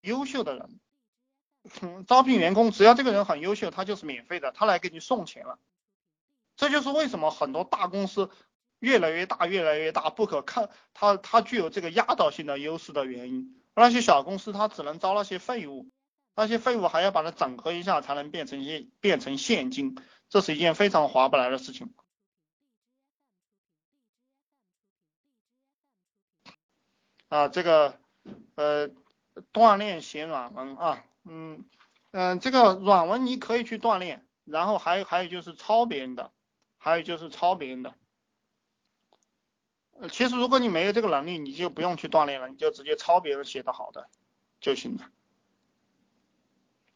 优秀的人，招聘员工，只要这个人很优秀，他就是免费的，他来给你送钱了。这就是为什么很多大公司越来越大，越来越大，不可看，它它具有这个压倒性的优势的原因。那些小公司它只能招那些废物，那些废物还要把它整合一下才能变成现变成现金，这是一件非常划不来的事情。啊，这个呃，锻炼写软文啊，嗯嗯，这个软文你可以去锻炼，然后还有还有就是抄别人的。还有就是抄别人的，其实如果你没有这个能力，你就不用去锻炼了，你就直接抄别人写的好的就行了。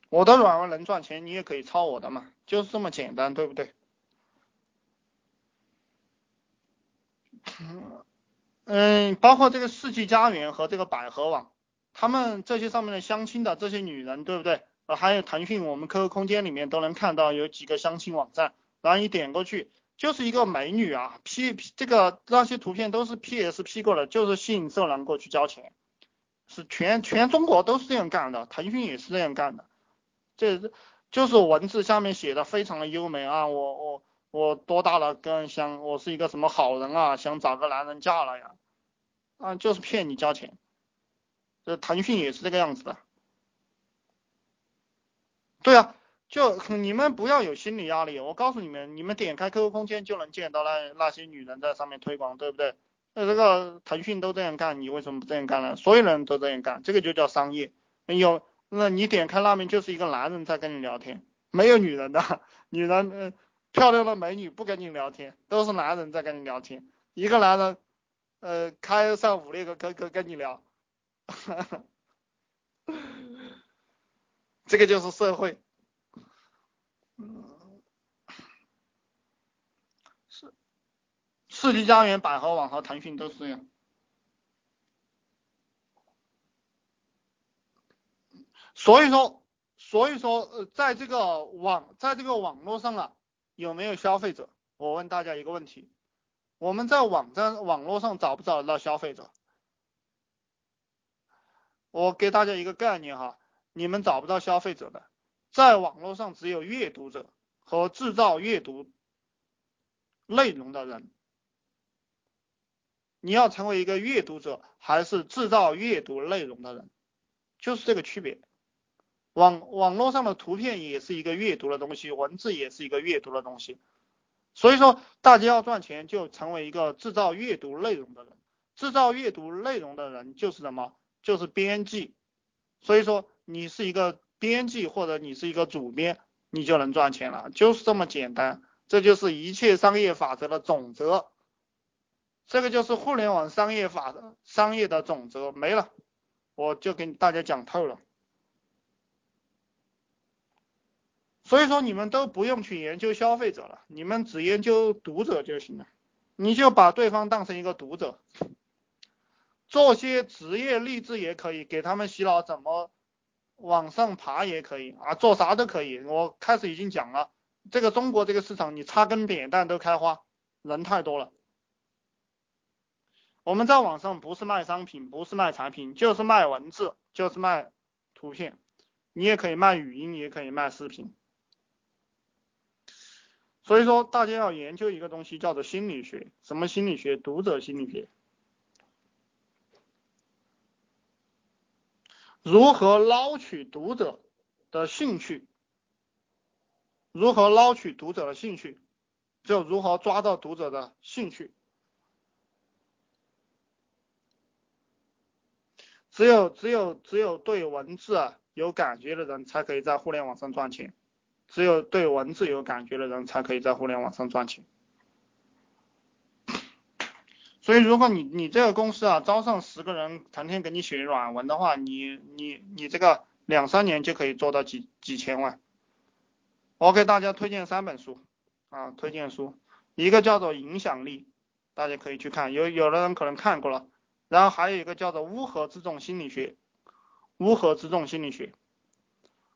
我的软文能赚钱，你也可以抄我的嘛，就是这么简单，对不对？嗯，包括这个世纪佳缘和这个百合网，他们这些上面的相亲的这些女人，对不对？呃，还有腾讯，我们 QQ 空间里面都能看到有几个相亲网站。然后你点过去，就是一个美女啊，P 这个那些图片都是 PS P 过的，就是吸引色狼过去交钱，是全全中国都是这样干的，腾讯也是这样干的，这就是文字下面写的非常的优美啊，我我我多大了，跟想我是一个什么好人啊，想找个男人嫁了呀，啊就是骗你交钱，这腾讯也是这个样子的，对啊。就你们不要有心理压力，我告诉你们，你们点开 QQ 空间就能见到那那些女人在上面推广，对不对？那这个腾讯都这样干，你为什么不这样干呢？所有人都这样干，这个就叫商业。有，那你点开那边就是一个男人在跟你聊天，没有女人的，女人，漂亮的美女不跟你聊天，都是男人在跟你聊天，一个男人，呃，开上五六个 QQ 跟你聊，这个就是社会。是，世纪佳缘、百合网和腾讯都是这样。所以说，所以说，呃，在这个网，在这个网络上啊，有没有消费者？我问大家一个问题：我们在网站、网络上找不找得到消费者？我给大家一个概念哈，你们找不到消费者的。在网络上只有阅读者和制造阅读内容的人。你要成为一个阅读者还是制造阅读内容的人，就是这个区别。网网络上的图片也是一个阅读的东西，文字也是一个阅读的东西。所以说，大家要赚钱就成为一个制造阅读内容的人。制造阅读内容的人就是什么？就是编辑。所以说，你是一个。编辑或者你是一个主编，你就能赚钱了，就是这么简单。这就是一切商业法则的总则，这个就是互联网商业法的商业的总则没了，我就给大家讲透了。所以说你们都不用去研究消费者了，你们只研究读者就行了。你就把对方当成一个读者，做些职业励志也可以，给他们洗脑怎么。往上爬也可以啊，做啥都可以。我开始已经讲了，这个中国这个市场，你插根扁担都开花，人太多了。我们在网上不是卖商品，不是卖产品，就是卖文字，就是卖图片。你也可以卖语音，也可以卖视频。所以说，大家要研究一个东西，叫做心理学。什么心理学？读者心理学。如何捞取读者的兴趣？如何捞取读者的兴趣？就如何抓到读者的兴趣。只有只有只有对文字啊有感觉的人，才可以在互联网上赚钱。只有对文字有感觉的人，才可以在互联网上赚钱。所以，如果你你这个公司啊招上十个人，成天给你写软文的话，你你你这个两三年就可以做到几几千万。我给大家推荐三本书啊，推荐书，一个叫做《影响力》，大家可以去看，有有的人可能看过了。然后还有一个叫做《乌合之众心理学》，乌合之众心理学，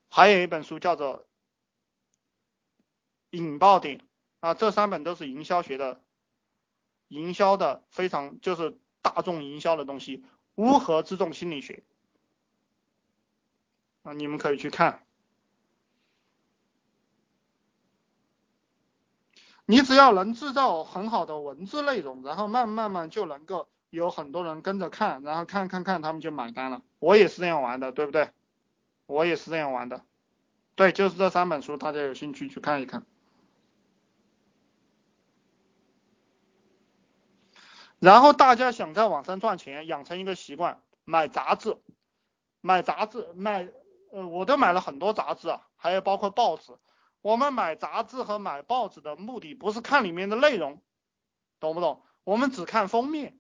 还有一本书叫做《引爆点》啊，这三本都是营销学的。营销的非常就是大众营销的东西，乌合之众心理学。啊，你们可以去看。你只要能制造很好的文字内容，然后慢慢慢就能够有很多人跟着看，然后看看看他们就买单了。我也是这样玩的，对不对？我也是这样玩的。对，就是这三本书，大家有兴趣去看一看。然后大家想在网上赚钱，养成一个习惯，买杂志，买杂志，买，呃，我都买了很多杂志啊，还有包括报纸。我们买杂志和买报纸的目的不是看里面的内容，懂不懂？我们只看封面，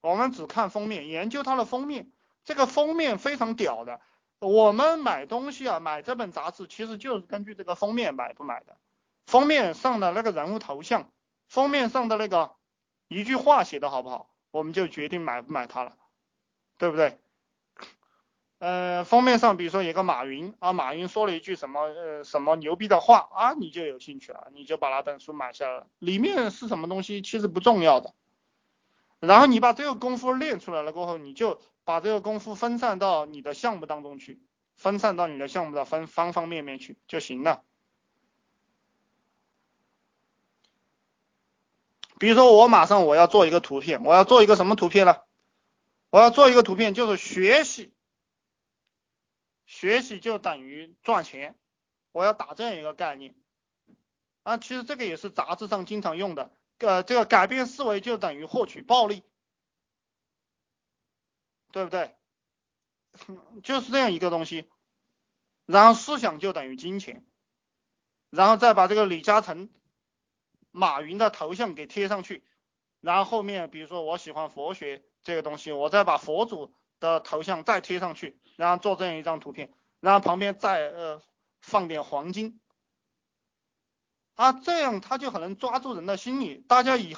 我们只看封面，研究它的封面。这个封面非常屌的。我们买东西啊，买这本杂志其实就是根据这个封面买不买的。封面上的那个人物头像，封面上的那个一句话写的好不好，我们就决定买不买它了，对不对？呃，封面上比如说有个马云啊，马云说了一句什么呃什么牛逼的话啊，你就有兴趣了，你就把那本书买下了。里面是什么东西其实不重要的，然后你把这个功夫练出来了过后，你就把这个功夫分散到你的项目当中去，分散到你的项目的方方方面面去就行了。比如说我马上我要做一个图片，我要做一个什么图片呢？我要做一个图片就是学习。学习就等于赚钱，我要打这样一个概念啊，其实这个也是杂志上经常用的，呃，这个改变思维就等于获取暴利，对不对？就是这样一个东西，然后思想就等于金钱，然后再把这个李嘉诚、马云的头像给贴上去，然后后面比如说我喜欢佛学这个东西，我再把佛祖。的头像再贴上去，然后做这样一张图片，然后旁边再呃放点黄金，啊，这样他就很能抓住人的心理，大家以后。